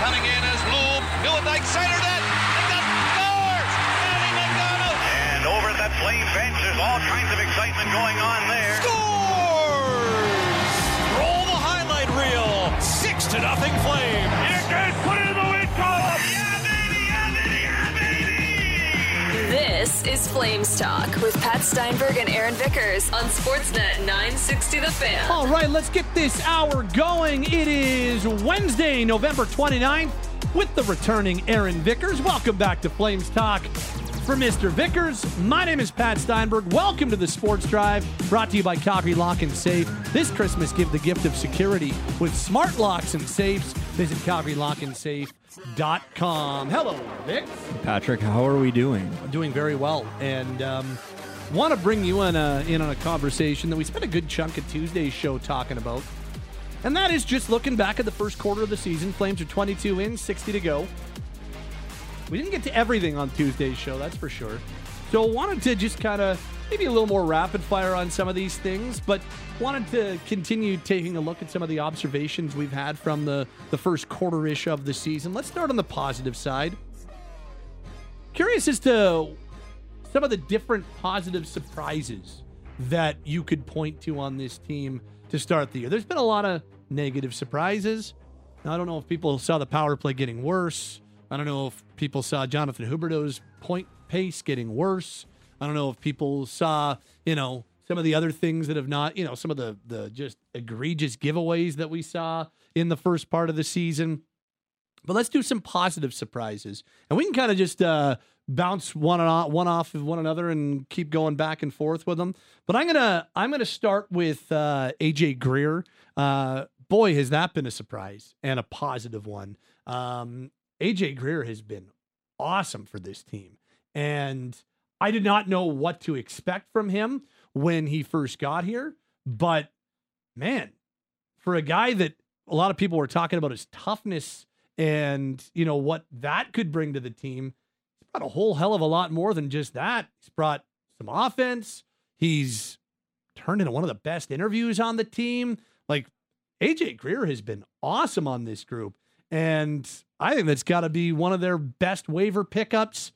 coming in as Lube. Nieuwendyk centered it. And that scores! Lanny McDonald! And over at that flame bench, there's all kinds of excitement going on there. Scores! Roll the highlight reel. Six to nothing Flame. Is Flames Talk with Pat Steinberg and Aaron Vickers on Sportsnet 960 The Fan. All right, let's get this hour going. It is Wednesday, November 29th, with the returning Aaron Vickers. Welcome back to Flames Talk for Mr. Vickers. My name is Pat Steinberg. Welcome to the Sports Drive, brought to you by Copy Lock and Safe. This Christmas, give the gift of security with smart locks and safes. Visit copylockandsafe.com. Hello, Vic. Patrick, how are we doing? doing very well, and um, want to bring you in, a, in on a conversation that we spent a good chunk of Tuesday's show talking about, and that is just looking back at the first quarter of the season. Flames are 22 in, 60 to go. We didn't get to everything on Tuesday's show, that's for sure. So wanted to just kind of maybe a little more rapid fire on some of these things, but wanted to continue taking a look at some of the observations we've had from the, the first quarter ish of the season. Let's start on the positive side. Curious as to some of the different positive surprises that you could point to on this team to start the year. There's been a lot of negative surprises. Now, I don't know if people saw the power play getting worse. I don't know if people saw Jonathan Huberdeau's point pace getting worse. I don't know if people saw, you know, some of the other things that have not, you know, some of the the just egregious giveaways that we saw in the first part of the season. But let's do some positive surprises, and we can kind of just uh, bounce one on one off of one another and keep going back and forth with them. But I'm gonna I'm gonna start with uh, AJ Greer. Uh, boy, has that been a surprise and a positive one. Um, AJ Greer has been awesome for this team, and I did not know what to expect from him when he first got here. But man, for a guy that a lot of people were talking about his toughness and you know what that could bring to the team, he's brought a whole hell of a lot more than just that. He's brought some offense. He's turned into one of the best interviews on the team. Like AJ Greer has been awesome on this group. And I think that's got to be one of their best waiver pickups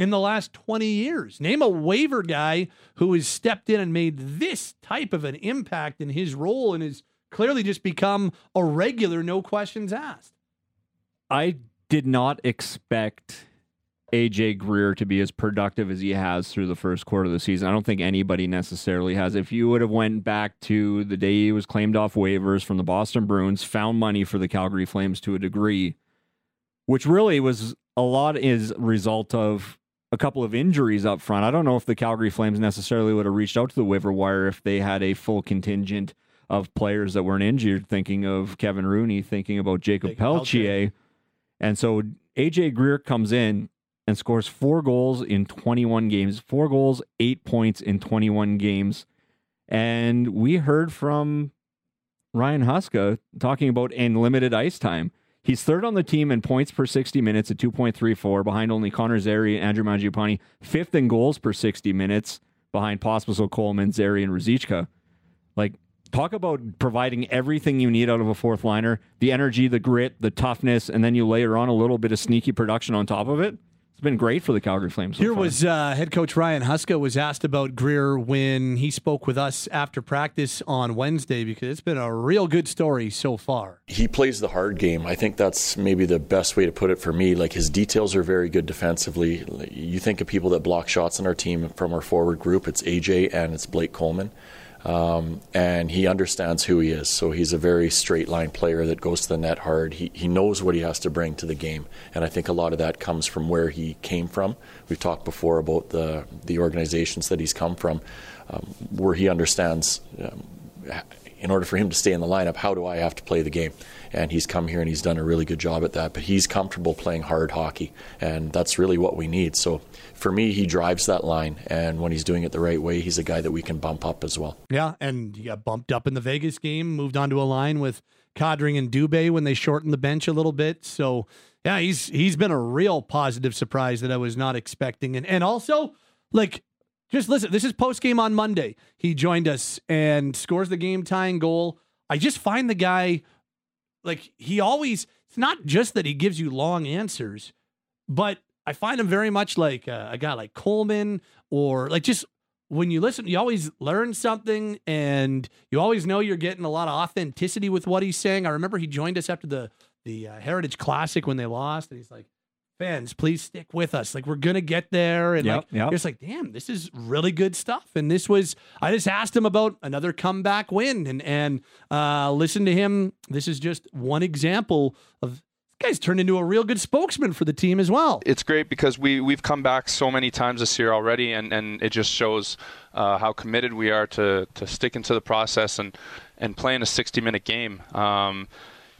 in the last 20 years. Name a waiver guy who has stepped in and made this type of an impact in his role and has clearly just become a regular, no questions asked. I did not expect AJ Greer to be as productive as he has through the first quarter of the season. I don't think anybody necessarily has. If you would have went back to the day he was claimed off waivers from the Boston Bruins, found money for the Calgary Flames to a degree, which really was a lot is result of a couple of injuries up front. I don't know if the Calgary Flames necessarily would have reached out to the waiver wire if they had a full contingent of players that weren't injured, thinking of Kevin Rooney, thinking about Jakob, Jakob Pelletier. Pelletier. And so AJ Greer comes in and scores four goals in 21 games, four goals, eight points in 21 games. And we heard from Ryan Huska talking about unlimited ice time. He's third on the team in points per 60 minutes at 2.34, behind only Connor Zary and Andrew Mangiapane. Fifth in goals per 60 minutes, behind Pospisil, Coleman, Zary, and Ruzicka. Like, talk about providing everything you need out of a fourth liner the energy, the grit, the toughness, and then you layer on a little bit of sneaky production on top of it. It's been great for the Calgary Flames. So Here far. was uh, head coach Ryan Huska was asked about Greer when he spoke with us after practice on Wednesday because it's been a real good story so far. he plays the hard game. I think that's maybe the best way to put it for me. Like his details are very good defensively. You think of people that block shots on our team from our forward group, it's AJ and it's Blake Coleman. Um, and he understands who he is. So he's a very straight line player that goes to the net hard. He, he knows what he has to bring to the game. And I think a lot of that comes from where he came from. We've talked before about the, the organizations that he's come from, um, where he understands. Um, in order for him to stay in the lineup, how do I have to play the game? And he's come here and he's done a really good job at that. But he's comfortable playing hard hockey, and that's really what we need. So for me, he drives that line, and when he's doing it the right way, he's a guy that we can bump up as well. Yeah, and he got bumped up in the Vegas game, moved onto a line with Kadri and Dubé when they shortened the bench a little bit. So yeah, he's he's been a real positive surprise that I was not expecting. And and also, like, just listen, this is post game on Monday. He joined us and scores the game tying goal. I just find the guy like he always it's not just that he gives you long answers, but I find him very much like a, a guy like Coleman or like just when you listen, you always learn something and you always know you're getting a lot of authenticity with what he's saying. I remember he joined us after the the uh, Heritage Classic when they lost, and he's like, "Fans, please stick with us. Like we're gonna get there." And Yep, like, yep. it's like, "Damn, this is really good stuff." And this was, I just asked him about another comeback win, and and uh, listen to him. This is just one example of guy's turned into a real good spokesman for the team as well. it's great because we we've come back so many times this year already, and, and it just shows uh, how committed we are to to sticking to the process and and playing a 60 minute game. Um,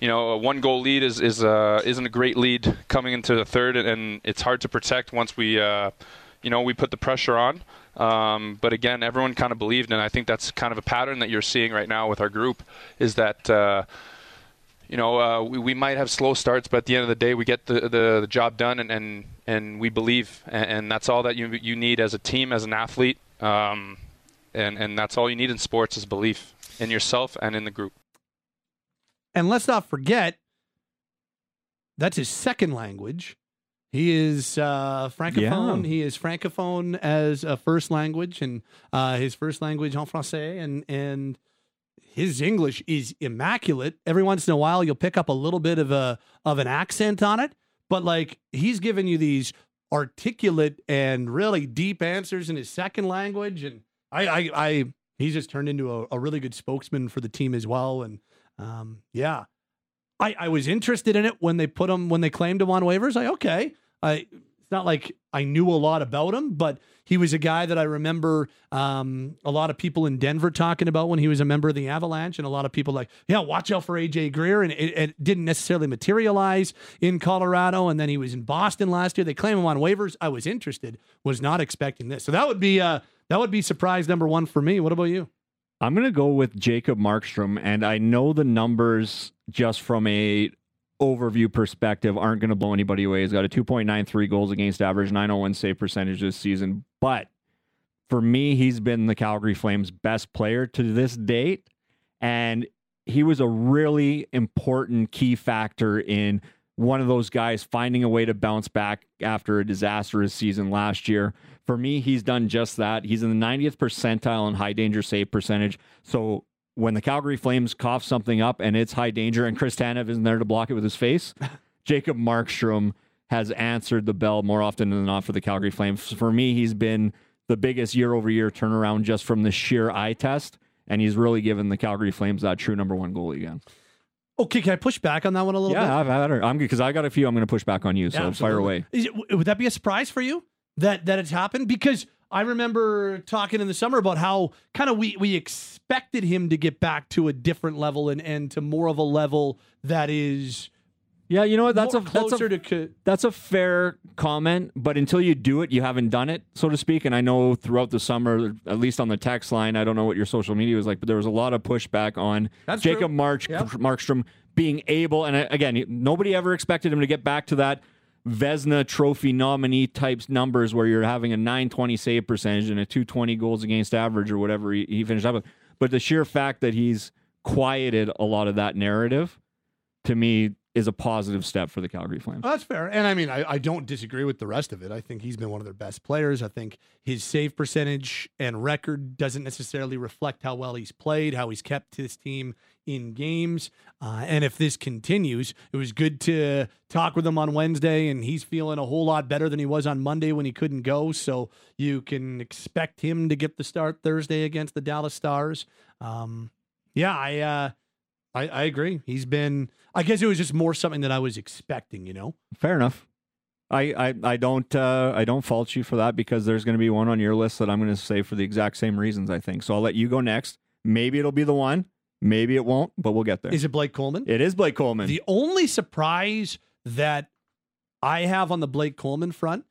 you know, a one goal lead is is uh, isn't a great lead coming into the third, and, it's hard to protect once we. Uh, you know, we put the pressure on, um, but again, everyone kind of believed, and I think that's kind of a pattern that you're seeing right now with our group, is that uh, you know, uh, we, we might have slow starts, but at the end of the day, we get the, the, the job done, and, and, and we believe, and, and that's all that you you need as a team, as an athlete, um, and and that's all you need in sports is belief in yourself and in the group. And let's not forget, that's his second language. He is uh, francophone. Yeah. He is francophone as a first language, and uh, his first language en français, and and his English is immaculate. Every once in a while, you'll pick up a little bit of a of an accent on it, but like he's giving you these articulate and really deep answers in his second language, and I I, I he's just turned into a, a really good spokesman for the team as well, and um, yeah, I, I was interested in it when they put him when they claimed him on waivers. I okay, I it's not like I knew a lot about him, but he was a guy that I remember um, a lot of people in Denver talking about when he was a member of the Avalanche, and a lot of people like, yeah, watch out for AJ Greer, and it, it didn't necessarily materialize in Colorado, and then he was in Boston last year. They claim him on waivers. I was interested, was not expecting this, so that would be uh, that would be surprise number one for me. What about you? I'm going to go with Jacob Markstrom, and I know the numbers just from a overview perspective aren't going to blow anybody away. He's got a 2.93 goals against average, 901 save percentage this season. But for me, he's been the Calgary Flames' best player to this date, and he was a really important key factor in one of those guys finding a way to bounce back after a disastrous season last year. For me, he's done just that. He's in the 90th percentile in high danger save percentage. So when the Calgary Flames cough something up and it's high danger and Chris Tanev isn't there to block it with his face, Jacob Markstrom has answered the bell more often than not for the Calgary Flames. For me, he's been the biggest year over year turnaround just from the sheer eye test. And he's really given the Calgary Flames that true number one goalie again. Okay, can I push back on that one a little bit? Yeah, I've had her. I'm because I got a few. I'm going to push back on you. So fire away. Is it, would that be a surprise for you that that it's happened? Because I remember talking in the summer about how kind of we we expected him to get back to a different level and and to more of a level that is Yeah, you know what? That's more a that's a to co- that's a fair comment, but until you do it, you haven't done it, so to speak. And I know throughout the summer, at least on the text line, I don't know what your social media was like, but there was a lot of pushback on That's Jacob true. March. Markstrom being able. And uh, again, nobody ever expected him to get back to that Vezina Trophy nominee types numbers where you're having a 920 save percentage and a 220 goals against average or whatever he, he finished up with. But the sheer fact that he's quieted a lot of that narrative, to me, is a positive step for the Calgary Flames. That's fair. And I mean, I, I don't disagree with the rest of it. I think he's been one of their best players. I think his save percentage and record doesn't necessarily reflect how well he's played, how he's kept his team in games. Uh, and if this continues, it was good to talk with him on Wednesday, and he's feeling a whole lot better than he was on Monday when he couldn't go. So you can expect him to get the start Thursday against the Dallas Stars. Um, yeah, I, uh, I I agree. He's been. I guess it was just more something that I was expecting. You know. Fair enough. I, I, I don't uh, I don't fault you for that because there's going to be one on your list that I'm going to say for the exact same reasons I think. So I'll let you go next. Maybe it'll be the one. Maybe it won't, but we'll get there. Is it Blake Coleman? it is Blake Coleman. The only surprise that I have on the Blake Coleman front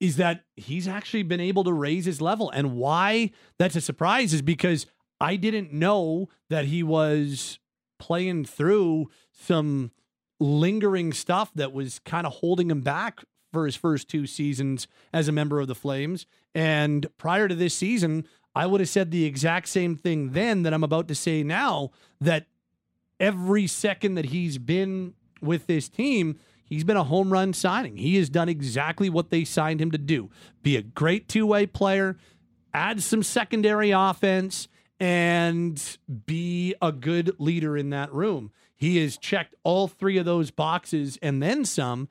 is that he's actually been able to raise his level. And why that's a surprise is because I didn't know that he was playing through some lingering stuff that was kind of holding him back for his first two seasons as a member of the Flames. And prior to this season, I would have said the exact same thing then that I'm about to say now that every second that he's been with this team, he's been a home run signing. He has done exactly what they signed him to do be a great two way player, add some secondary offense, and be a good leader in that room. He has checked all three of those boxes and then some.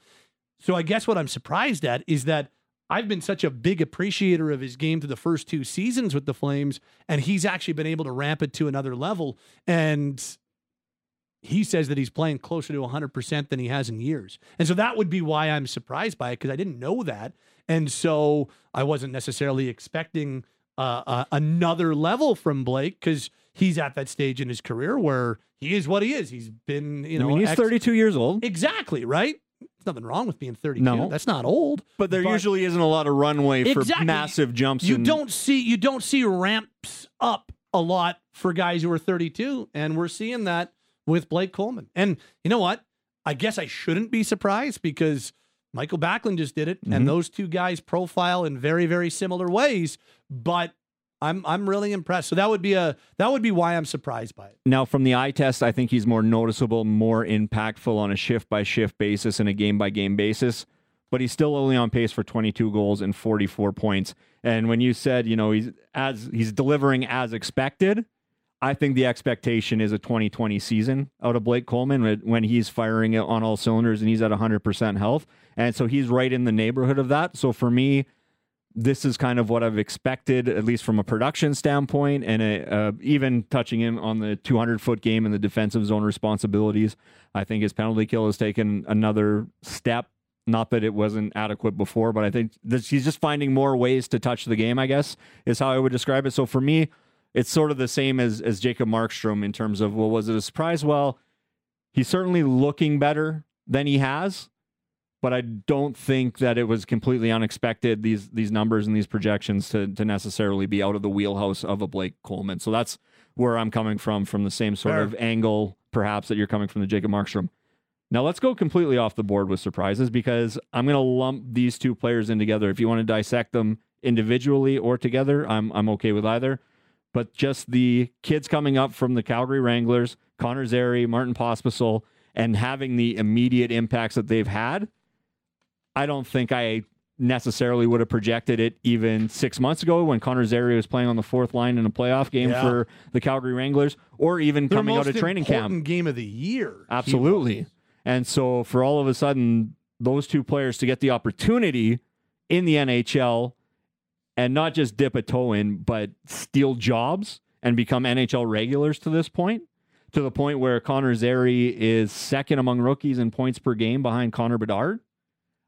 So I guess what I'm surprised at is that I've been such a big appreciator of his game through the first two seasons with the Flames, and he's actually been able to ramp it to another level. And he says that he's playing closer to 100% than he has in years. And so that would be why I'm surprised by it because I didn't know that. And so I wasn't necessarily expecting uh, uh, another level from Blake because he's at that stage in his career where he is what he is. He's been, you know, I mean, he's ex- 32 years old, Exactly, right? There's nothing wrong with being 32. No. That's not old. but there usually isn't a lot of runway for Exactly. massive jumps. You and- don't see you don't see ramps up a lot for guys who are 32, and we're seeing that with Blake Coleman. And you know what? I guess I shouldn't be surprised because Mikael Backlund just did it, Mhm. and those two guys profile in very very similar ways. But I'm I'm really impressed. So that would be a that would be why I'm surprised by it. Now, from the eye test, I think he's more noticeable, more impactful on a shift by shift basis and a game by game basis. But he's still only on pace for 22 goals and 44 points. And when you said, you know, he's as he's delivering as expected, I think the expectation is a 2020 season out of Blake Coleman when- he's firing it on all cylinders and he's at 100% health. And so he's right in the neighborhood of that. So for me, this is kind of what I've expected, at least from a production standpoint, and a, uh, even touching him on the 200 foot game and the defensive zone responsibilities. I think his penalty kill has taken another step. Not that it wasn't adequate before, but I think that he's just finding more ways to touch the game. I guess is how I would describe it. So for me, it's sort of the same as as Jacob Markstrom in terms of well, was it a surprise? Well, he's certainly looking better than he has but I don't think that it was completely unexpected these these numbers and these projections to to necessarily be out of the wheelhouse of a Blake Coleman. So that's where I'm coming from from the same sort Fair. of angle perhaps that you're coming from the Jacob Markstrom. Now let's go completely off the board with surprises because I'm going to lump these two players in together. If you want to dissect them individually or together, I'm I'm okay with either. But just the kids coming up from the Calgary Wranglers, Connor Zary, Martin Pospisil, and having the immediate impacts that they've had, I don't think I necessarily would have projected it even six months ago when Connor Zary was playing on the fourth line in a playoff game Yeah. for the Calgary Wranglers, or even Their coming out of training camp. game of the year. Absolutely. And so for all of a sudden, those two players to get the opportunity in the NHL and not just dip a toe in, but steal jobs and become NHL regulars to this point, to the point where Connor Zary is second among rookies in points per game behind Connor Bedard.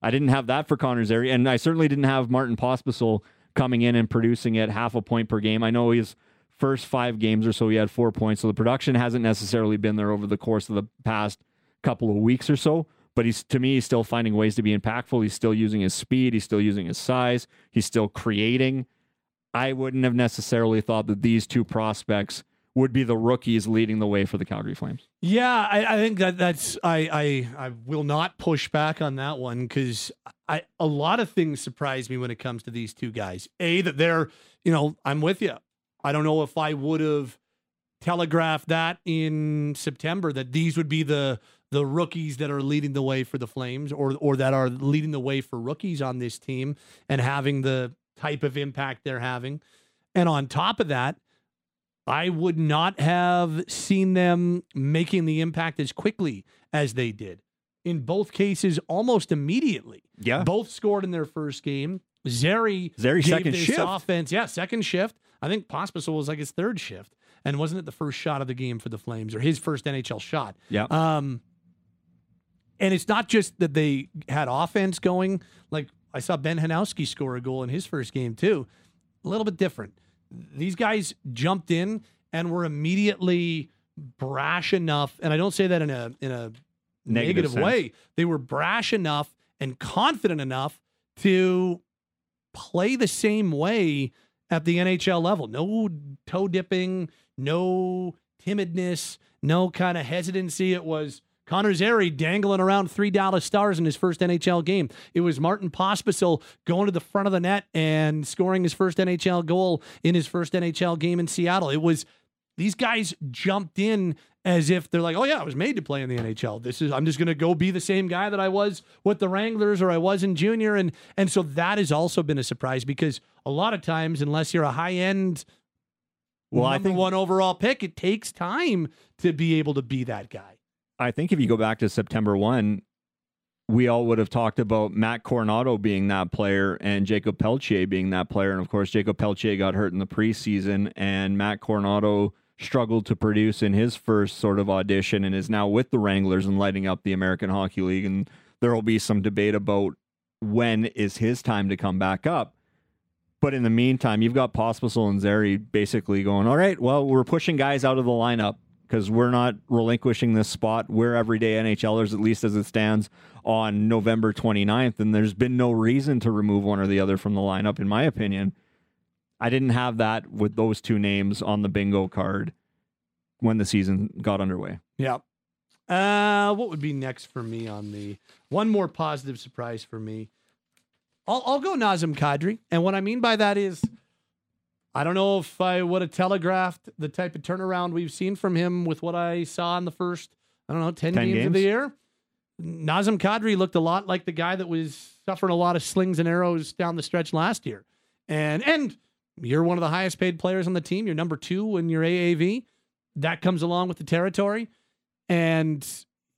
I didn't have that for Connor Zary, and I certainly didn't have Martin Pospisil coming in and producing at half a point per game. I know his first five games or so he had four points, so the production hasn't necessarily been there over the course of the past couple of weeks or so. But he's to me, he's still finding ways to be impactful. He's still using his speed. He's still using his size. He's still creating. I wouldn't have necessarily thought that these two prospects would be the rookies leading the way for the Calgary Flames. Yeah, I, I think that that's I, I I will not push back on that one because I a lot of things surprise me when it comes to these two guys. A that they're you know I'm with you. I don't know if I would have telegraphed that in September that these would be the the rookies that are leading the way for the Flames or or that are leading the way for rookies on this team and having the type of impact they're having. And on top of that, I would not have seen them making the impact as quickly as they did. In both cases, almost immediately. Yeah. Both scored in their first game. Zary, Zary, gave second shift. offense. Yeah, second shift. I think Pospisil was like his third shift. And wasn't it the first shot of the game for the Flames or his first NHL shot? Yeah. Um, and it's not just that they had offense going. Like I saw Ben Hanowski score a goal in his first game too. A little bit different. These guys jumped in and were immediately brash enough, and I don't say that in a in a Negative negative, way. They were brash enough and confident enough to play the same way at the NHL level. No toe dipping, no timidness, no kind of hesitancy. It was Connor Zary dangling around three Dallas Stars in his first NHL game. It was Martin Pospisil going to the front of the net and scoring his first NHL goal in his first NHL game in Seattle. It was these guys jumped in as if they're like, oh yeah, I was made to play in the NHL. This is I'm just going to go be the same guy that I was with the Wranglers or I was in junior, and and so that has also been a surprise because a lot of times, unless you're a high end, Well, I think- one overall pick, it takes time to be able to be that guy. I think if you go back to September 1, we all would have talked about Matt Coronato being that player and Jakob Pelletier being that player. And of course, Jakob Pelletier got hurt in the preseason, and Matt Coronato struggled to produce in his first sort of audition and is now with the Wranglers and lighting up the American Hockey League. And there will be some debate about when is his time to come back up. But in the meantime, you've got Pospisil and Zary basically going, all right, well, we're pushing guys out of the lineup because we're not relinquishing this spot. We're everyday NHLers, at least as it stands on November 29th. And there's been no reason to remove one or the other from the lineup, in my opinion. I didn't have that with those two names on the bingo card when the season got underway. Yeah. Uh, what would be next for me on the one more positive surprise for me? I'll, I'll go Nazem Kadri. And what I mean by that is, I don't know if I would have telegraphed the type of turnaround we've seen from him with what I saw in the first, I don't know, 10, 10 games, of the year. Nazem Kadri looked a lot like the guy that was suffering a lot of slings and arrows down the stretch last year. And, and you're one of the highest paid players on the team. You're number two in your AAV. That comes along with the territory. And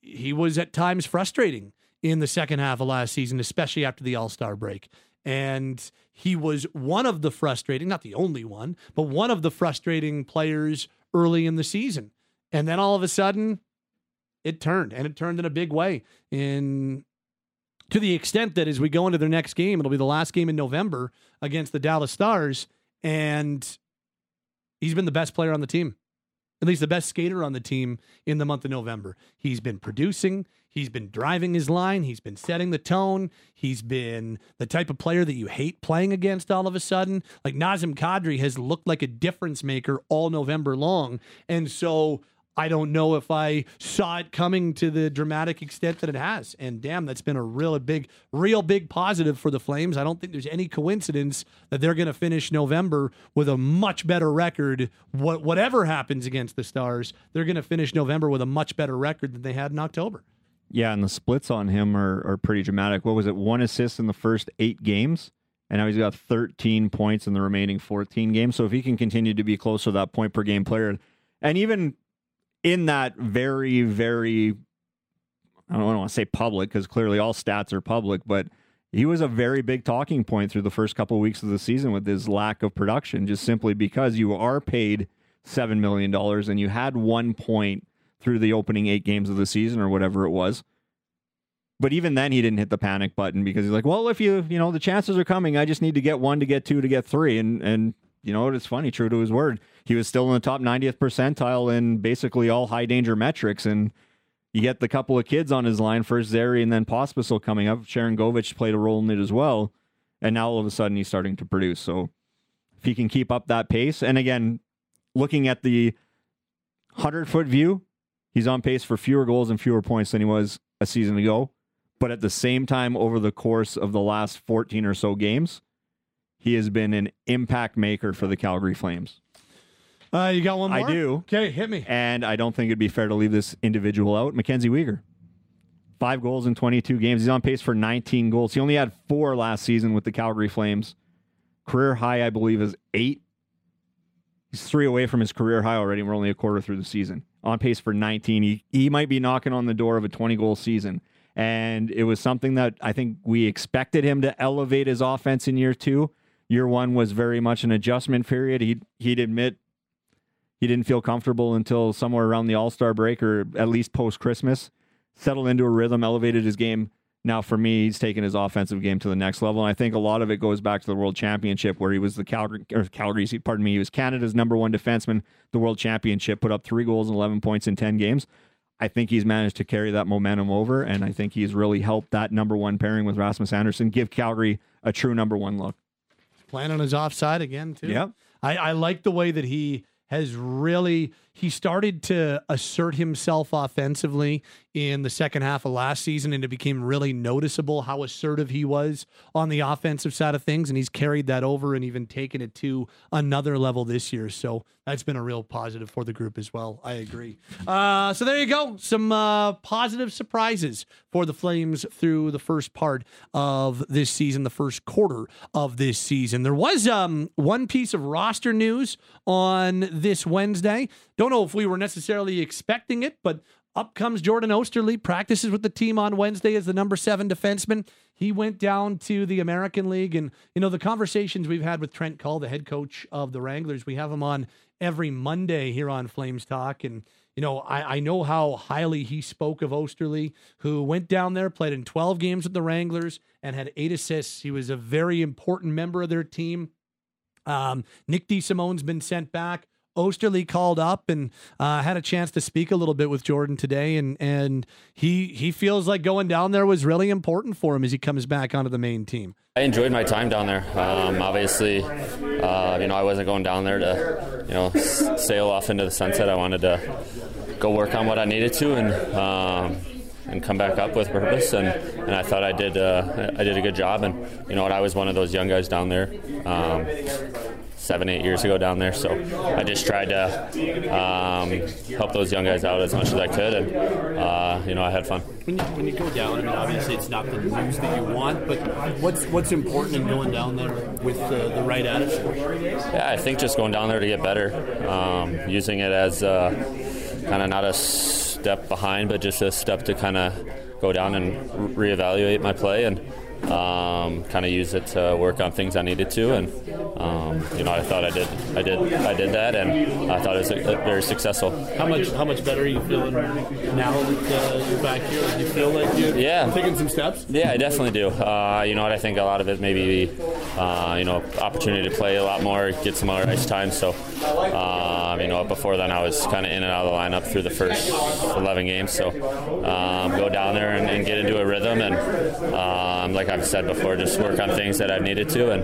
he was at times frustrating in the second half of last season, especially after the All Star break. And he was one of the frustrating, not the only one, but one of the frustrating players early in the season. And then all of a sudden, it turned, and it turned in a big way. In to the extent that as we go into their next game, it'll be the last game in November against the Dallas Stars, and he's been the best player on the team at least the best skater on the team in the month of November. He's been producing, he's been driving his line, he's been setting the tone, he's been the type of player that you hate playing against all of a sudden. Like Nazem Kadri has looked like a difference maker all November long. And so I don't know if I saw it coming to the dramatic extent that it has. And damn, that's been a real big, real big positive for the Flames. I don't think there's any coincidence that they're going to finish November with a much better record. What whatever happens against the Stars, they're going to finish November with a much better record than they had in October. Yeah, and the splits on him are, are pretty dramatic. What was it? One assist in the first eight games, and now he's got 13 points in the remaining 14 games. So if he can continue to be close to that point per game player, and even in that very, very, I don't want to say public because clearly all stats are public, but he was a very big talking point through the first couple of weeks of the season with his lack of production, just simply because you are paid $7 million and you had one point through the opening eight games of the season or whatever it was. But even then, he didn't hit the panic button because he's like, "Well, if you, you know, the chances are coming. I just need to get one, to get two, to get three, and and you know what? It's funny, true to his word. He was still in the top 90th percentile in basically all high danger metrics, and you get the couple of kids on his line first, Zary, and then Pospisil coming up. Sharangovich played a role in it as well, and now all of a sudden he's starting to produce. So if he can keep up that pace, and again, looking at the hundred foot view, he's on pace for fewer goals and fewer points than he was a season ago. But at the same time, over the course of the last 14 or so games, he has been an impact maker for the Calgary Flames. Uh, you got one more? I do. Okay, hit me. And I don't think it'd be fair to leave this individual out. Mackenzie Weegar. Five goals in 22 games. He's on pace for 19 goals. He only had four last season with the Calgary Flames. Career high, I believe, is eight. He's three away from his career high already. We're only a quarter through the season. On pace for 19. He, he might be knocking on the door of a 20 goal season. And it was something that I think we expected him to elevate his offense in year two. Year one was very much an adjustment period. He'd, he'd admit he didn't feel comfortable until somewhere around the All Star break or at least post Christmas. Settled into a rhythm, elevated his game. Now, for me, he's taken his offensive game to the next level. And I think a lot of it goes back to the World Championship, where he was the Calgary, or Calgary, pardon me, he was Canada's number one defenseman. The World Championship put up three goals and 11 points in 10 games. I think he's managed to carry that momentum over, and I think he's really helped that number one pairing with Rasmus Andersson give Calgary a true number one look. Playing on his offside again, too. Yep. I, I like the way that he has really he started to assert himself offensively in the second half of last season, and it became really noticeable how assertive he was on the offensive side of things. And he's carried that over and even taken it to another level this year. So that's been a real positive for the group as well. I agree. Uh, so there you go. Some uh, positive surprises for the Flames through the first part of this season, the first quarter of this season. There was um, one piece of roster news on this Wednesday. Don't know if we were necessarily expecting it, but up comes Jordan Oesterle, practices with the team on Wednesday as the number seven defenseman. He went down to the American League. And, you know, the conversations we've had with Trent Cull, the head coach of the Wranglers, we have him on every Monday here on Flames Talk. And, you know, I, I know how highly he spoke of Oesterle, who went down there, played in 12 games with the Wranglers, and had eight assists. He was a very important member of their team. Um, Nick DeSimone's been sent back. Oesterle called up and uh, had a chance to speak a little bit with Jordan today, and and he he feels like going down there was really important for him as he comes back onto the main team. I enjoyed my time down there. Um, obviously, uh, you know I wasn't going down there to you know sail off into the sunset. I wanted to go work on what I needed to and. Um, and come back up with purpose, and, and I thought I did uh, I did a good job, and you know what I was one of those young guys down there. Um, seven, eight years ago down there. So I just tried to um, help those young guys out as much as I could, and uh, you know I had fun. When you, when you go down, I mean, obviously it's not the news that you want, but what's what's important in going down there with the, the right attitude? Yeah, I think just going down there to get better, um, using it as uh, kind of not a step behind, but just a step to kind of go down and re- reevaluate my play and um, kind of use it to work on things I needed to, and um, you know I thought I did I did I did that, and I thought it was very successful. How much how much better are you feeling now that uh, you're back here? Do you feel like you're yeah. taking some steps? Yeah, I definitely do. Uh, you know what? I think a lot of it maybe uh, you know opportunity to play a lot more, get some more ice time. So um, you know before then I was kind of in and out of the lineup through the first 11 games. So um, go down there and, and, get into a rhythm, and um, like I've said before, just work on things that I've needed to, and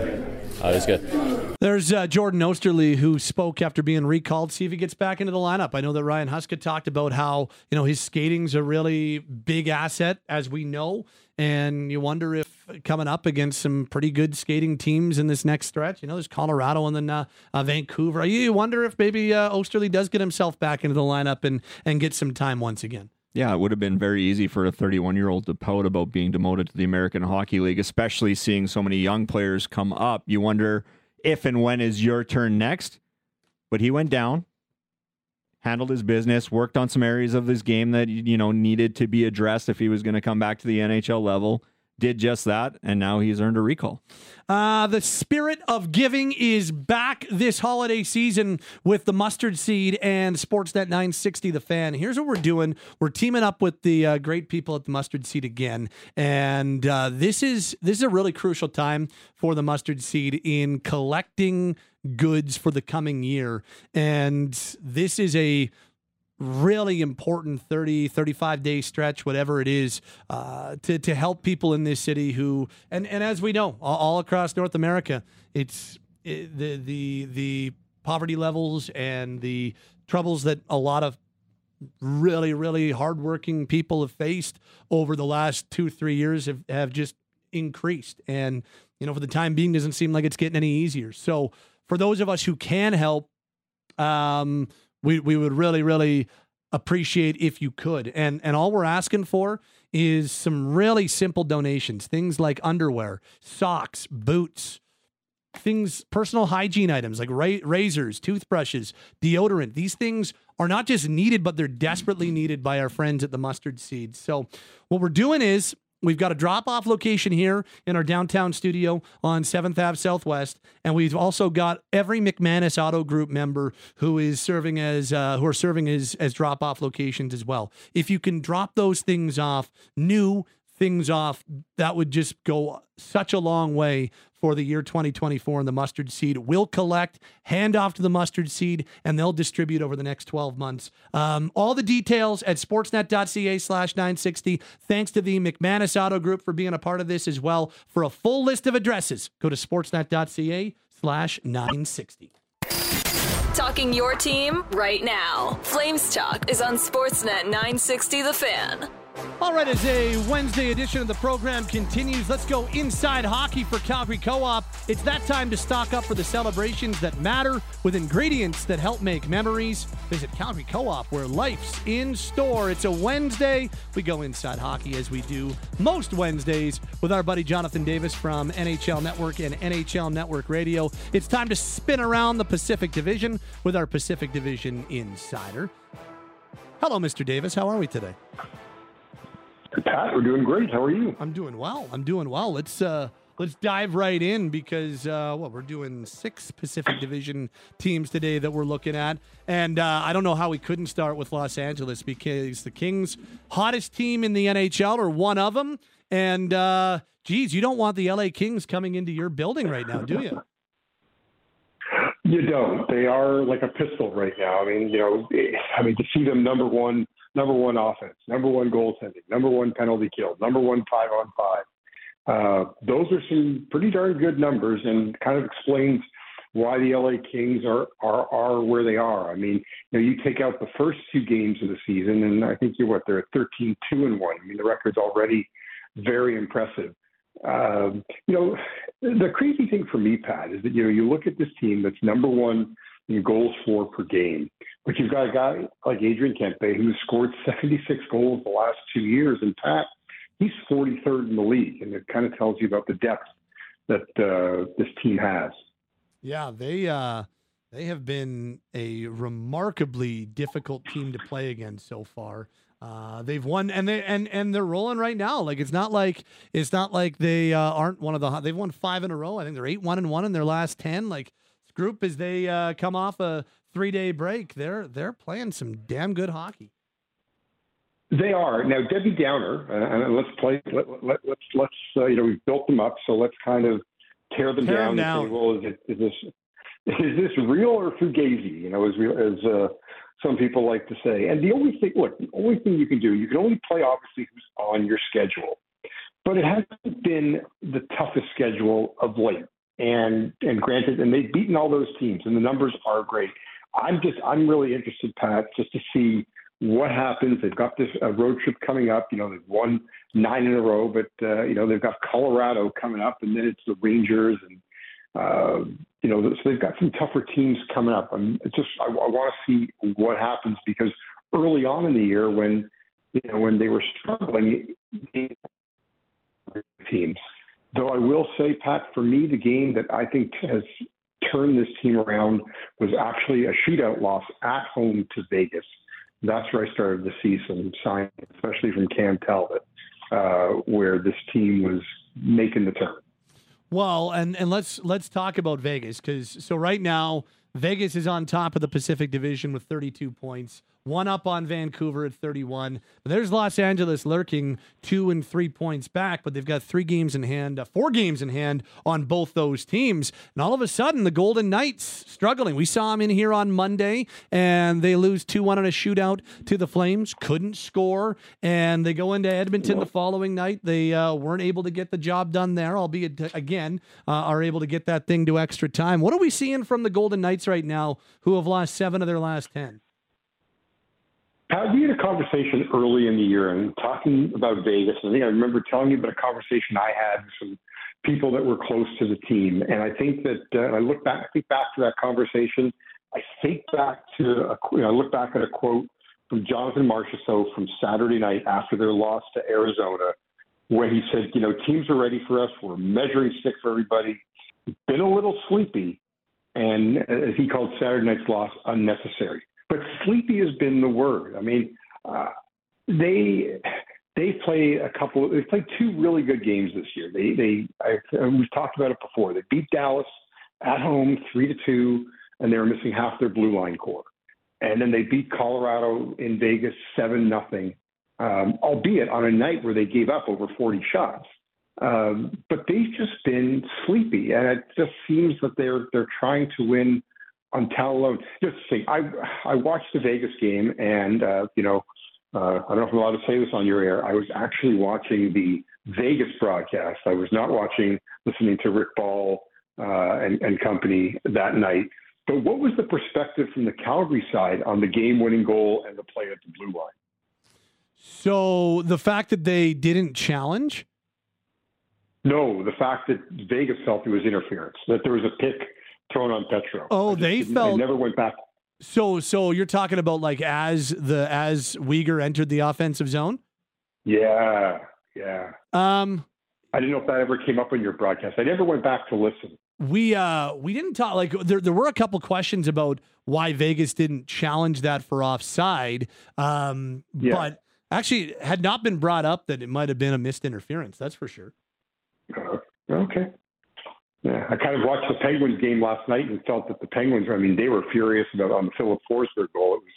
uh, it was good. There's uh, Jordan Oesterle who spoke after being recalled. See if he gets back into the lineup. I know that Ryan Huska talked about how you know his skating's a really big asset, as we know, and you wonder if coming up against some pretty good skating teams in this next stretch. You know, there's Colorado and then uh, uh, Vancouver. You wonder if maybe uh, Oesterle does get himself back into the lineup and and get some time once again. Yeah, it would have been very easy for a 31 year old to pout about being demoted to the American Hockey League, especially seeing so many young players come up. You wonder if and when is your turn next. But he went down, handled his business, worked on some areas of his game that you know needed to be addressed if he was going to come back to the NHL level did just that, and now he's earned a recall. Uh, the spirit of giving is back this holiday season with the mustard seed and Sportsnet 960 The Fan. Here's what we're doing: we're teaming up with the uh, great people at the mustard seed again, and uh, this is this is a really crucial time for the mustard seed in collecting goods for the coming year, and this is a really important 30 35 day stretch whatever it is uh, to, to help people in this city who and, and as we know all, all across north america it's it, the the the poverty levels and the troubles that a lot of really really hardworking people have faced over the last two three years have, have just increased. And you know for the time being doesn't seem like it's getting any easier. So for those of us who can help um, we we would really really appreciate if you could. And and all we're asking for is some really simple donations, things like underwear, socks, boots, things personal hygiene items like ra- razors, toothbrushes, deodorant. These things are not just needed but they're desperately needed by our friends at the Mustard Seed. So what we're doing is We've got a drop off location here in our downtown studio on 7th Ave Southwest. And we've also got every McManus Auto Group member who is serving as, uh, who are serving as, as drop off locations as well. If you can drop those things off, new things off, that would just go such a long way for the year 2024 and the mustard seed will collect hand off to the mustard seed and they'll distribute over the next 12 months um, all the details at sportsnet.ca slash 960 thanks to the mcmanus auto group for being a part of this as well for a full list of addresses go to sportsnet.ca slash 960 Talking your team right now. Flames Talk is on Sportsnet 960 The Fan. All right, as a Wednesday edition of the program continues, let's go inside hockey for Calgary Co op. It's that time to stock up for the celebrations that matter with ingredients that help make memories. Visit Calgary Co op, where life's in store. It's a Wednesday. We go inside hockey as we do most Wednesdays with our buddy Jonathan Davis from NHL Network and NHL Network Radio. It's time to spin around the Pacific Division with our Pacific Division insider. Hello, Mr. Davis. How are we today? Pat, we're doing great. How are you? I'm doing well. I'm doing well. Let's uh let's dive right in because uh well, we're doing six Pacific Division teams today that we're looking at. And uh, I don't know how we couldn't start with Los Angeles because the Kings hottest team in the NHL or one of them. And uh geez, you don't want the LA Kings coming into your building right now, do you? You don't. They are like a pistol right now. I mean, you know, I mean to see them number one number one offense, number one goaltending, number one penalty kill, number one five on five. Uh, those are some pretty darn good numbers and kind of explains why the LA Kings are, are are where they are. I mean, you know, you take out the first two games of the season, and I think you're what they're 13 two and one. I mean, the record's already very impressive. Um, you know, the crazy thing for me, Pat, is that you know you look at this team that's number one in goals for per game. But you've got a guy like Adrian Kempe who's scored 76 goals the last two years, and Pat, he's 43rd in the league, and it kind of tells you about the depth that uh, this team has. Yeah, they uh, they have been a remarkably difficult team to play against so far. Uh, they've won and they and and they're rolling right now. Like it's not like it's not like they uh, aren't one of the. They've won five in a row. I think they're eight one and one in their last ten. Like group as they uh, come off a three day break. They're they're playing some damn good hockey. They are now Debbie Downer, uh, and let's play. Let, let, let's let's uh, you know we've built them up, so let's kind of tear them Tear down, them down. and say, well, is, it, is this is this real or fugazi? You know, as we, as uh, some people like to say. And the only thing, look, the only thing you can do, you can only play obviously who's on your schedule, but it hasn't been the toughest schedule of late. And and granted, and they've beaten all those teams, and the numbers are great. I'm just I'm really interested, Pat, just to see what happens. They've got this uh, road trip coming up. You know, they've won nine in a row, but uh, you know they've got Colorado coming up, and then it's the Rangers, and uh, you know, so they've got some tougher teams coming up. I'm it's just I, I want to see what happens because early on in the year, when you know when they were struggling, teams. Though I will say, Pat, for me, the game that I think has turned this team around was actually a shootout loss at home to Vegas. That's where I started to see some signs, especially from Cam Talbot, uh, where this team was making the turn. Well, and and let's let's talk about Vegas because so right now Vegas is on top of the Pacific Division with 32 points, one up on Vancouver at 31. But there's Los Angeles lurking two and three points back, but they've got three games in hand, uh, four games in hand on both those teams. And all of a sudden, the Golden Knights struggling. We saw them in here on Monday, and they lose 2 1 in a shootout to the Flames, couldn't score, and they go into Edmonton the following night. They uh, weren't able to get the job done there, albeit, uh, again, uh, are able to get that thing to extra time. What are we seeing from the Golden Knights right now, who have lost seven of their last 10? Pat, we had a conversation early in the year and talking about Vegas. I think I remember telling you about a conversation I had with some people that were close to the team. And I think that uh, I look back, I think back to that conversation. I think back to, a, you know, I look back at a quote from Jonathan Marchessault from Saturday night after their loss to Arizona, where he said, you know, teams are ready for us. We're measuring stick for everybody. Been a little sleepy, and as he called Saturday night's loss, unnecessary. But sleepy has been the word. I mean, uh, they they play a couple. They played two really good games this year. They they I, we've talked about it before. They beat Dallas at home three to two, and they were missing half their blue line core. And then they beat Colorado in Vegas seven nothing, um, albeit on a night where they gave up over forty shots. Um, but they've just been sleepy, and it just seems that they're they're trying to win on talent alone. Just see, I I watched the Vegas game, and uh, you know, uh, I don't know if I'm allowed to say this on your air. I was actually watching the Vegas broadcast. I was not watching, listening to Rick Ball uh, and, and company that night. But what was the perspective from the Calgary side on the game-winning goal and the play at the blue line? So the fact that they didn't challenge. No, the fact that Vegas felt it was interference, that there was a pick thrown on Petro. Oh, they felt- never went back. So so you're talking about like as the as Weegar entered the offensive zone. Yeah, yeah. Um, I didn't know if that ever came up in your broadcast. I never went back to listen. we uh we didn't talk like there there were a couple questions about why Vegas didn't challenge that for offside. Um, Yeah. but actually had not been brought up that it might have been a missed interference. That's for sure. Uh, okay. Yeah, I kind of watched the Penguins game last night and felt that the Penguins, I mean, they were furious about on the Filip Forsberg goal. It was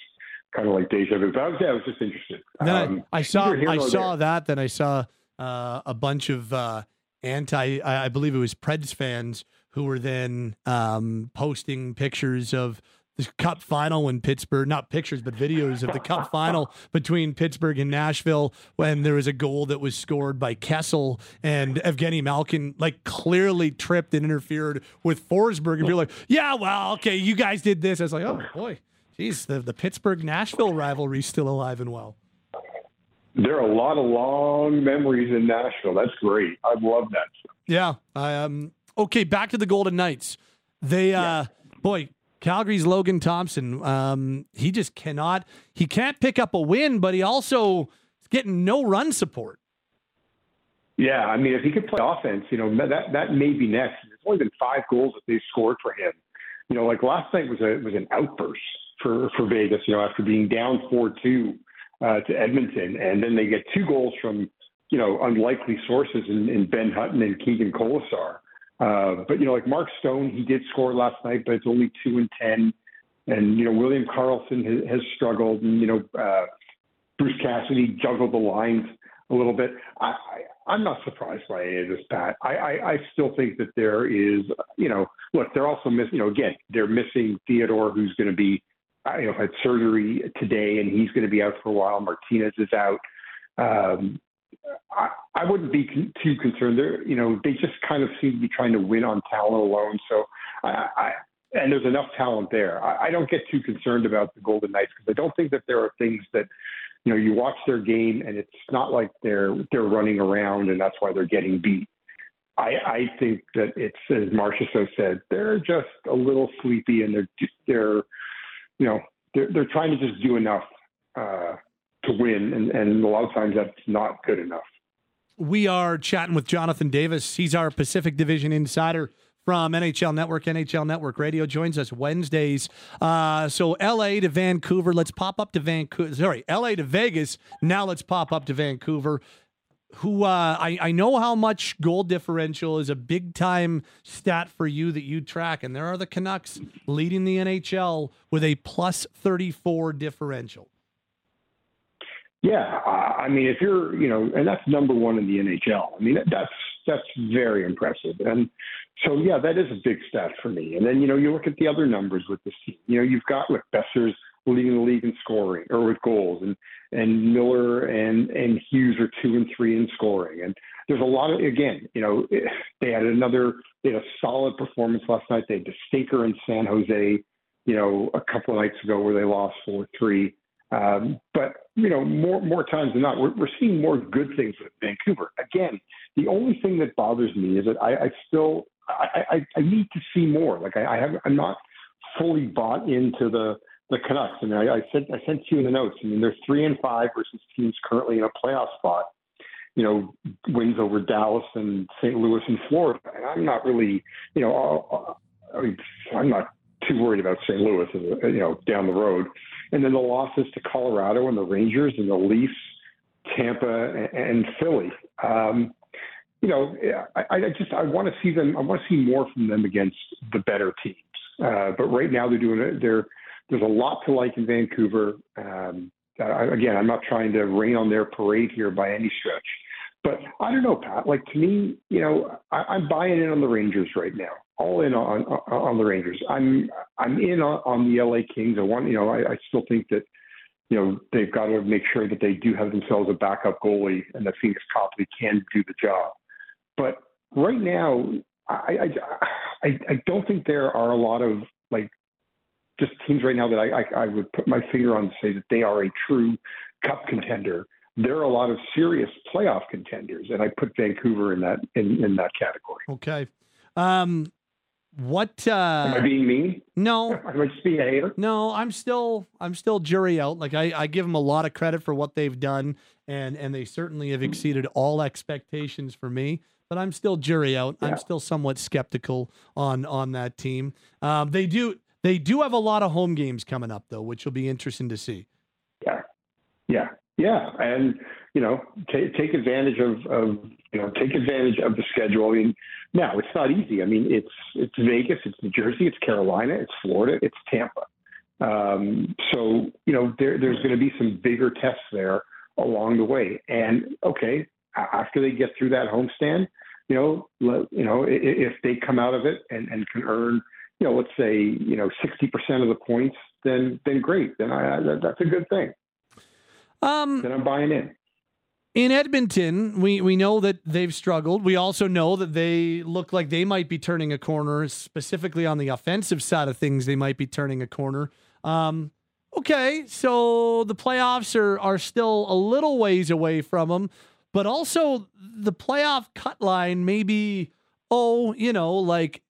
kind of like deja vu. But I was, yeah, I was just interested. Then Um, I, I saw I saw there. that. Then I saw uh, a bunch of uh, anti. I, I believe it was Preds fans who were then um, posting pictures of the Cup final when Pittsburgh, not pictures, but videos of the Cup final between Pittsburgh and Nashville when there was a goal that was scored by Kessel and Evgeny Malkin, like clearly tripped and interfered with Forsberg. And people are like, yeah, well, okay, you guys did this. I was like, oh boy, geez, the, the Pittsburgh Nashville rivalry is still alive and well. There are a lot of long memories in Nashville. That's great. I love that. Yeah. Um, okay, back to the Golden Knights. They, uh, boy, Calgary's Logan Thompson. Um, he just cannot. He can't pick up a win, but he also is getting no run support. Yeah, I mean, if he could play offense, you know, that that may be next. There's only been five goals that they've scored for him. You know, like last night was a was an outburst for for Vegas. You know, after being down four two uh, to Edmonton, and then they get two goals from you know unlikely sources in, in Ben Hutton and Keegan Kolesar. Uh, but you know, like Mark Stone, he did score last night, but it's only two and ten. And you know, William Karlsson has, has struggled, and you know, uh, Bruce Cassidy juggled the lines a little bit. I, I, I'm not surprised by any of this, Pat. I, I, I still think that there is, you know, look, they're also missing, you know, again, they're missing Theodore, who's going to be, uh, you know, had surgery today, and he's going to be out for a while. Martinez is out. Um, I, I wouldn't be too concerned. They're, you know, they just kind of seem to be trying to win on talent alone. So I, I and there's enough talent there. I, I don't get too concerned about the Golden Knights because I don't think that there are things that you know you watch their game and it's not like they're they're running around and that's why they're getting beat. I, I think that it's as Marchessault said, they're just a little sleepy and they're they're you know they're they're trying to just do enough uh, to win and, and a lot of times that's not good enough. We are chatting with Jonathan Davis. He's our Pacific Division insider from NHL Network, NHL Network Radio. Joins us Wednesdays. Uh, so LA to Vancouver. Let's pop up to Vancouver. Sorry, LA to Vegas. Now let's pop up to Vancouver. Who uh, I, I know how much goal differential is a big time stat for you that you track, and there are the Canucks leading the NHL with a plus 34 differential. Yeah, I mean, if you're, you know, and that's number one in the NHL. I mean, that's that's very impressive. And so, yeah, that is a big stat for me. And then, you know, you look at the other numbers with this team. You know, you've got with Boeser's leading the league in scoring or with goals, and and Miller and and Hughes are two and three in scoring. And there's a lot of again, you know, they had another, they had a solid performance last night. They had the stinker in San Jose, you know, a couple of nights ago where they lost four three. Um, but you know, more more times than not, we're, we're seeing more good things with Vancouver. Again, the only thing that bothers me is that I, I still I, I, I need to see more. Like I, I have, I'm not fully bought into the the Canucks. I mean, I, I sent I sent you in the notes. I mean, they're three and five versus teams currently in a playoff spot. You know, wins over Dallas and St. Louis and Florida. And I'm not really, you know, I mean, I'm not too worried about St. Louis, you know, down the road. And then the losses to Colorado and the Rangers and the Leafs, Tampa and, Philly. Um, you know, I, I just I want to see them. I want to see more from them against the better teams. Uh, but right now they're doing it. They're there's a lot to like in Vancouver. Um, I, again, I'm not trying to rain on their parade here by any stretch. But I don't know, Pat. Like to me, you know, I, I'm buying in on the Rangers right now. All in on on, the Rangers. I'm I'm in on, on the LA Kings. I want you know. I, I still think that you know they've got to make sure that they do have themselves a backup goalie and that Pheonix Copley can do the job. But right now, I I, I I don't think there are a lot of like just teams right now that I, I, I would put my finger on to say that they are a true cup contender. There are a lot of serious playoff contenders, and I put Vancouver in that in, in that category. Okay. Um, what? Uh, Am I being mean? No. Am I just being a hater? No, I'm still I'm still jury out. Like I, I give them a lot of credit for what they've done, and and they certainly have exceeded all expectations for me. But I'm still jury out. I'm still somewhat skeptical on on that team. Um, they do they do have a lot of home games coming up though, which will be interesting to see. Yeah, yeah, yeah, and you know, take take advantage of, of you know take advantage of the schedule. I mean, now it's not easy. I mean, it's it's Vegas, it's New Jersey, it's Carolina, it's Florida, it's Tampa. Um, so you know, there, there's going to be some bigger tests there along the way. And okay, after they get through that homestand, you know, let, you know, if they come out of it and, and can earn, you know, let's say, you know, 60% of the points, then, then great. Then I, that, that's a good thing. Um, then I'm buying in. In Edmonton, we, we know that they've struggled. We also know that they look like they might be turning a corner, specifically on the offensive side of things. They might be turning a corner. Um, okay, so the playoffs are are still a little ways away from them, but also the playoff cut line maybe oh you know like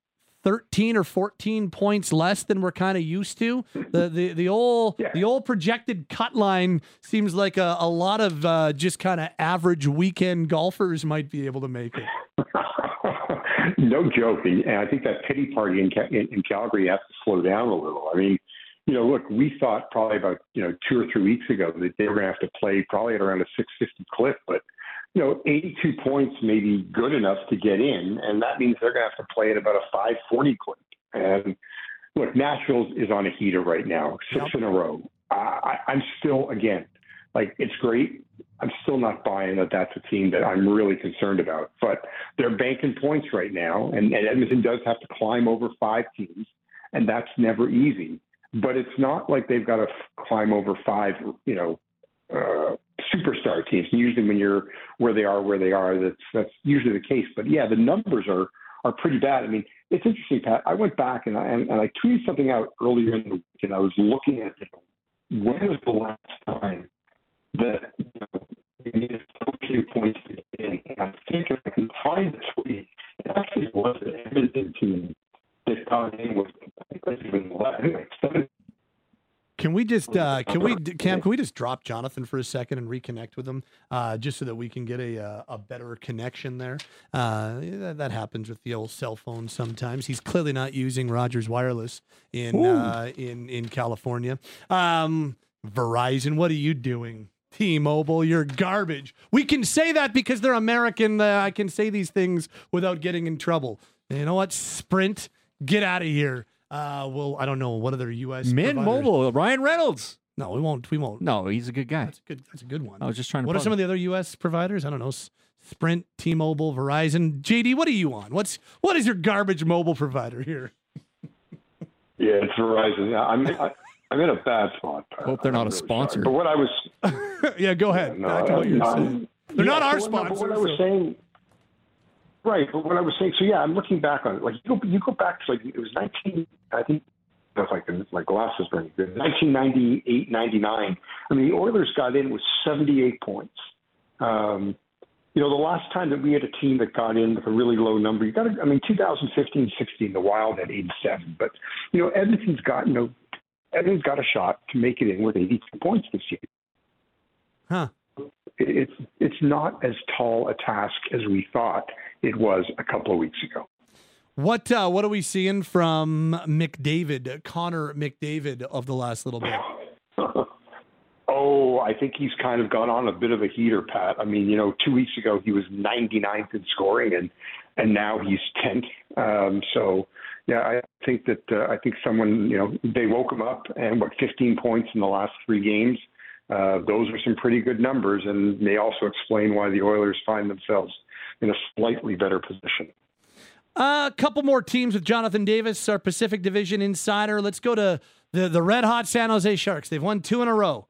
13 or 14 points less than we're kind of used to. The the the old yeah. the old projected cut line seems like a, a lot of uh, just kind of average weekend golfers might be able to make it. no joke, and I think that pity party in, in, in Calgary has to slow down a little. I mean, you know, look, we thought probably about you know two or three weeks ago that they were going to have to play probably at around a 650 clip, but you know, 82 points may be good enough to get in, and that means they're going to have to play at about a 540 clip. And look, Nashville is on a heater right now, six yep. in a row. I, I'm still, again, like it's great. I'm still not buying that that's a team that I'm really concerned about. But they're banking points right now, and, and Edmonton does have to climb over five teams, and that's never easy. But it's not like they've got to f- climb over five, you know, uh, superstar teams. Usually, when you're where they are, where they are, that's that's usually the case. But yeah, the numbers are are pretty bad. I mean, it's interesting, Pat. I went back and I and, and I tweeted something out earlier in the week, and I was looking at you know, when was the last time that you know, they needed points to get in. And I think if I can find the tweet, it actually was an Edmonton team that got in with I think that's even like seven can we just uh, can we Cam? Can we just drop Jonathan for a second and reconnect with him, uh, just so that we can get a uh, a better connection there? Uh, that, that, happens with the old cell phone sometimes. He's clearly not using Rogers Wireless in uh, in in California. Um, Verizon, what are you doing? T-Mobile, you're garbage. We can say that because they're American. Uh, I can say these things without getting in trouble. You know what? Sprint, get out of here. Uh, well, I don't know what other U.S. Mint providers? Mobile, Ryan Reynolds. No, we won't. We won't. No, he's a good guy. That's a good. That's a good one. I was just trying to. What are some of the other U.S. providers? I don't know. Sprint, T-Mobile, Verizon. JD, what are you on? What's what is your garbage mobile provider here? Yeah, it's Verizon. Yeah, I'm I, I'm in a bad spot. Hope they're not really a sponsor. Sorry. But what I was. yeah, go ahead. No, Back to what you're saying. They're yeah, not our so, sponsor. No, what I was saying. Right, but what I was saying, so yeah, I'm looking back on it. Like you go, you go back to like it was 19, I think if I can, my glasses good. 1998, 99. I mean, the Oilers got in with 78 points. Um, you know, the last time that we had a team that got in with a really low number, you got to, I mean, 2015, 16, the Wild had 87. But, you know, Edmonton's got, you know, Edmonton's got a shot to make it in with 82 points this year. Huh. It's, it's not as tall a task as we thought it was a couple of weeks ago. What uh, what are we seeing from McDavid, Connor McDavid of the last little bit? oh, I think he's kind of gone on a bit of a heater, Pat. I mean, you know, two weeks ago he was 99th in scoring, and and now he's 10th. Um, so, yeah, I think that uh, I think someone, you know, they woke him up, and what 15 points in the last three games. Uh, those are some pretty good numbers, and they also explain why the Oilers find themselves in a slightly better position. A uh, couple more teams with Jonathan Davis, our Pacific Division insider. Let's go to the, the red hot San Jose Sharks. They've won two in a row.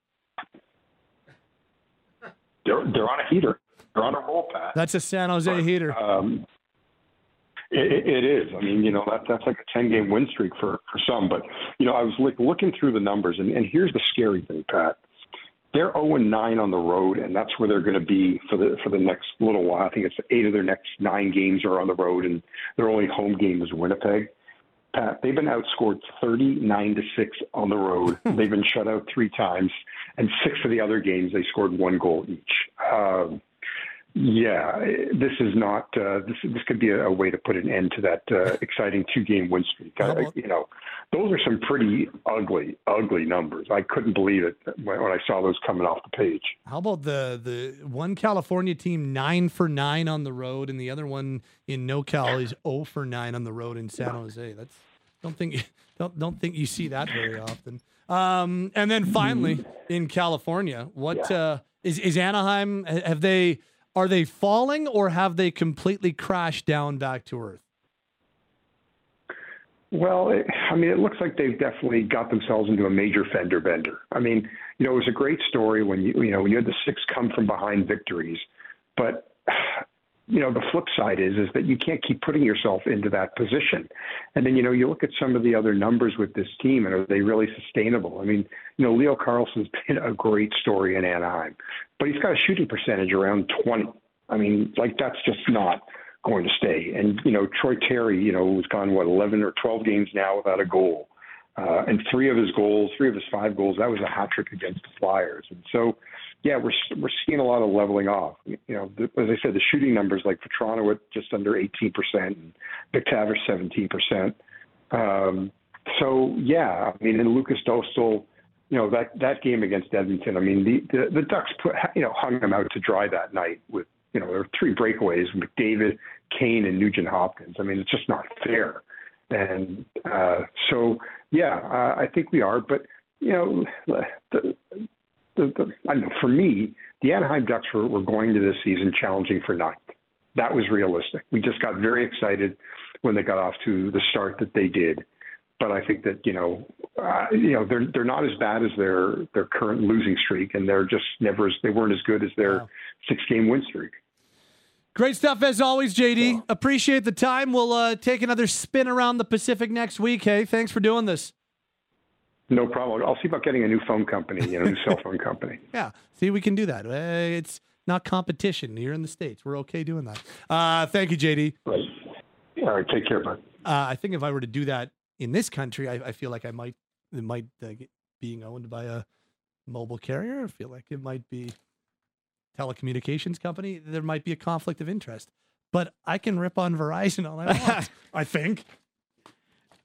They're, they're on a heater. They're on a roll, Pat. That's a San Jose but, heater. Um, It, it is. I mean, you know, that, that's like a 10 game win streak for, for some. But, you know, I was like looking through the numbers, and, and here's the scary thing, Pat. They're 0 9 on the road, and that's where they're going to be for the for the next little while. I think it's eight of their next nine games are on the road, and their only home game is Winnipeg. Pat, they've been outscored 39 to 6 on the road. they've been shut out three times, and six of the other games they scored one goal each. Um, yeah, this is not. Uh, this this could be a, way to put an end to that uh, exciting two-game win streak. I, you know, those are some pretty ugly, ugly numbers. I couldn't believe it when, when I saw those coming off the page. How about the the one California team nine for nine on the road, and the other one in NoCal is zero oh for nine on the road in San Jose. That's don't think don't don't think you see that very often. Um, and then finally in California, what yeah. uh, is is Anaheim? Have they? Are they falling or have they completely crashed down back to earth? Well, it, I mean, it looks like they've definitely got themselves into a major fender bender. I mean, you know, it was a great story when you you know when you had the six come from behind victories, but you know the flip side is is that you can't keep putting yourself into that position. And then you know you look at some of the other numbers with this team and are they really sustainable? I mean you know leo carlsson's been a great story in anaheim but he's got a shooting percentage around 20 i mean like that's just not going to stay. And you know troy terry you know has gone what 11 or 12 games now without a goal uh, and three of his goals three of his five goals that was a hat trick against the flyers. And so yeah, we're we're seeing a lot of leveling off. You know, the, as I said, the shooting numbers like for Vatrano at just under 18 percent, McTavish 17 percent. Um, so yeah, I mean, and Lukas Dostal, you know that that game against Edmonton. I mean, the the, the Ducks put you know hung them out to dry that night with you know there were three breakaways: McDavid, Kane, and Nugent Hopkins. I mean, it's just not fair. And uh, so yeah, uh, I think we are, but you know, the, the, I know, for me, the Anaheim Ducks were, were going to this season challenging for ninth. That was realistic. We just got very excited when they got off to the start that they did. But I think that you know, uh, you know, they're they're not as bad as their their current losing streak, and they're just never as they weren't as good as their wow. six game win streak. Great stuff as always, JD. Appreciate the time. We'll uh, take another spin around the Pacific next week. Hey, thanks for doing this. No problem. I'll see about getting a new phone company, you know, new cell phone company. Yeah, see, we can do that. Uh, it's not competition. You're in the states. We're okay doing that. Uh, thank you, JD. Right. All right. Take care, bud. Uh, I think if I were to do that in this country, I, I feel like I might it might uh, being owned by a mobile carrier. I feel like it might be telecommunications company. There might be a conflict of interest. But I can rip on Verizon all I want. I think.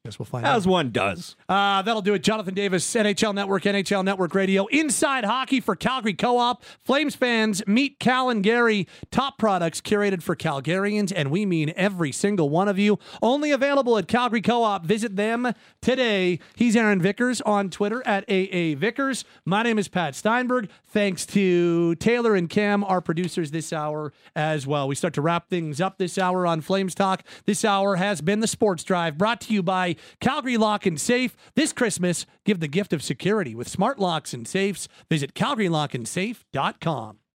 Guess we'll find As out. As one does. Uh, that'll do it. Jonathan Davis, NHL Network, NHL Network Radio, Inside Hockey for Calgary Co op. Flames fans, meet Cal and Gary, top products curated for Calgarians, and we mean every single one of you. Only available at Calgary Co op. Visit them today. He's Aaron Vickers on Twitter at AA Vickers. My name is Pat Steinberg. Thanks to Taylor and Cam, our producers this hour as well. We start to wrap things up this hour on Flames Talk. This hour has been the Sports Drive brought to you by Calgary Lock and Safe. This Christmas, give the gift of security with smart locks and safes. Visit calgarylockandsafe.com.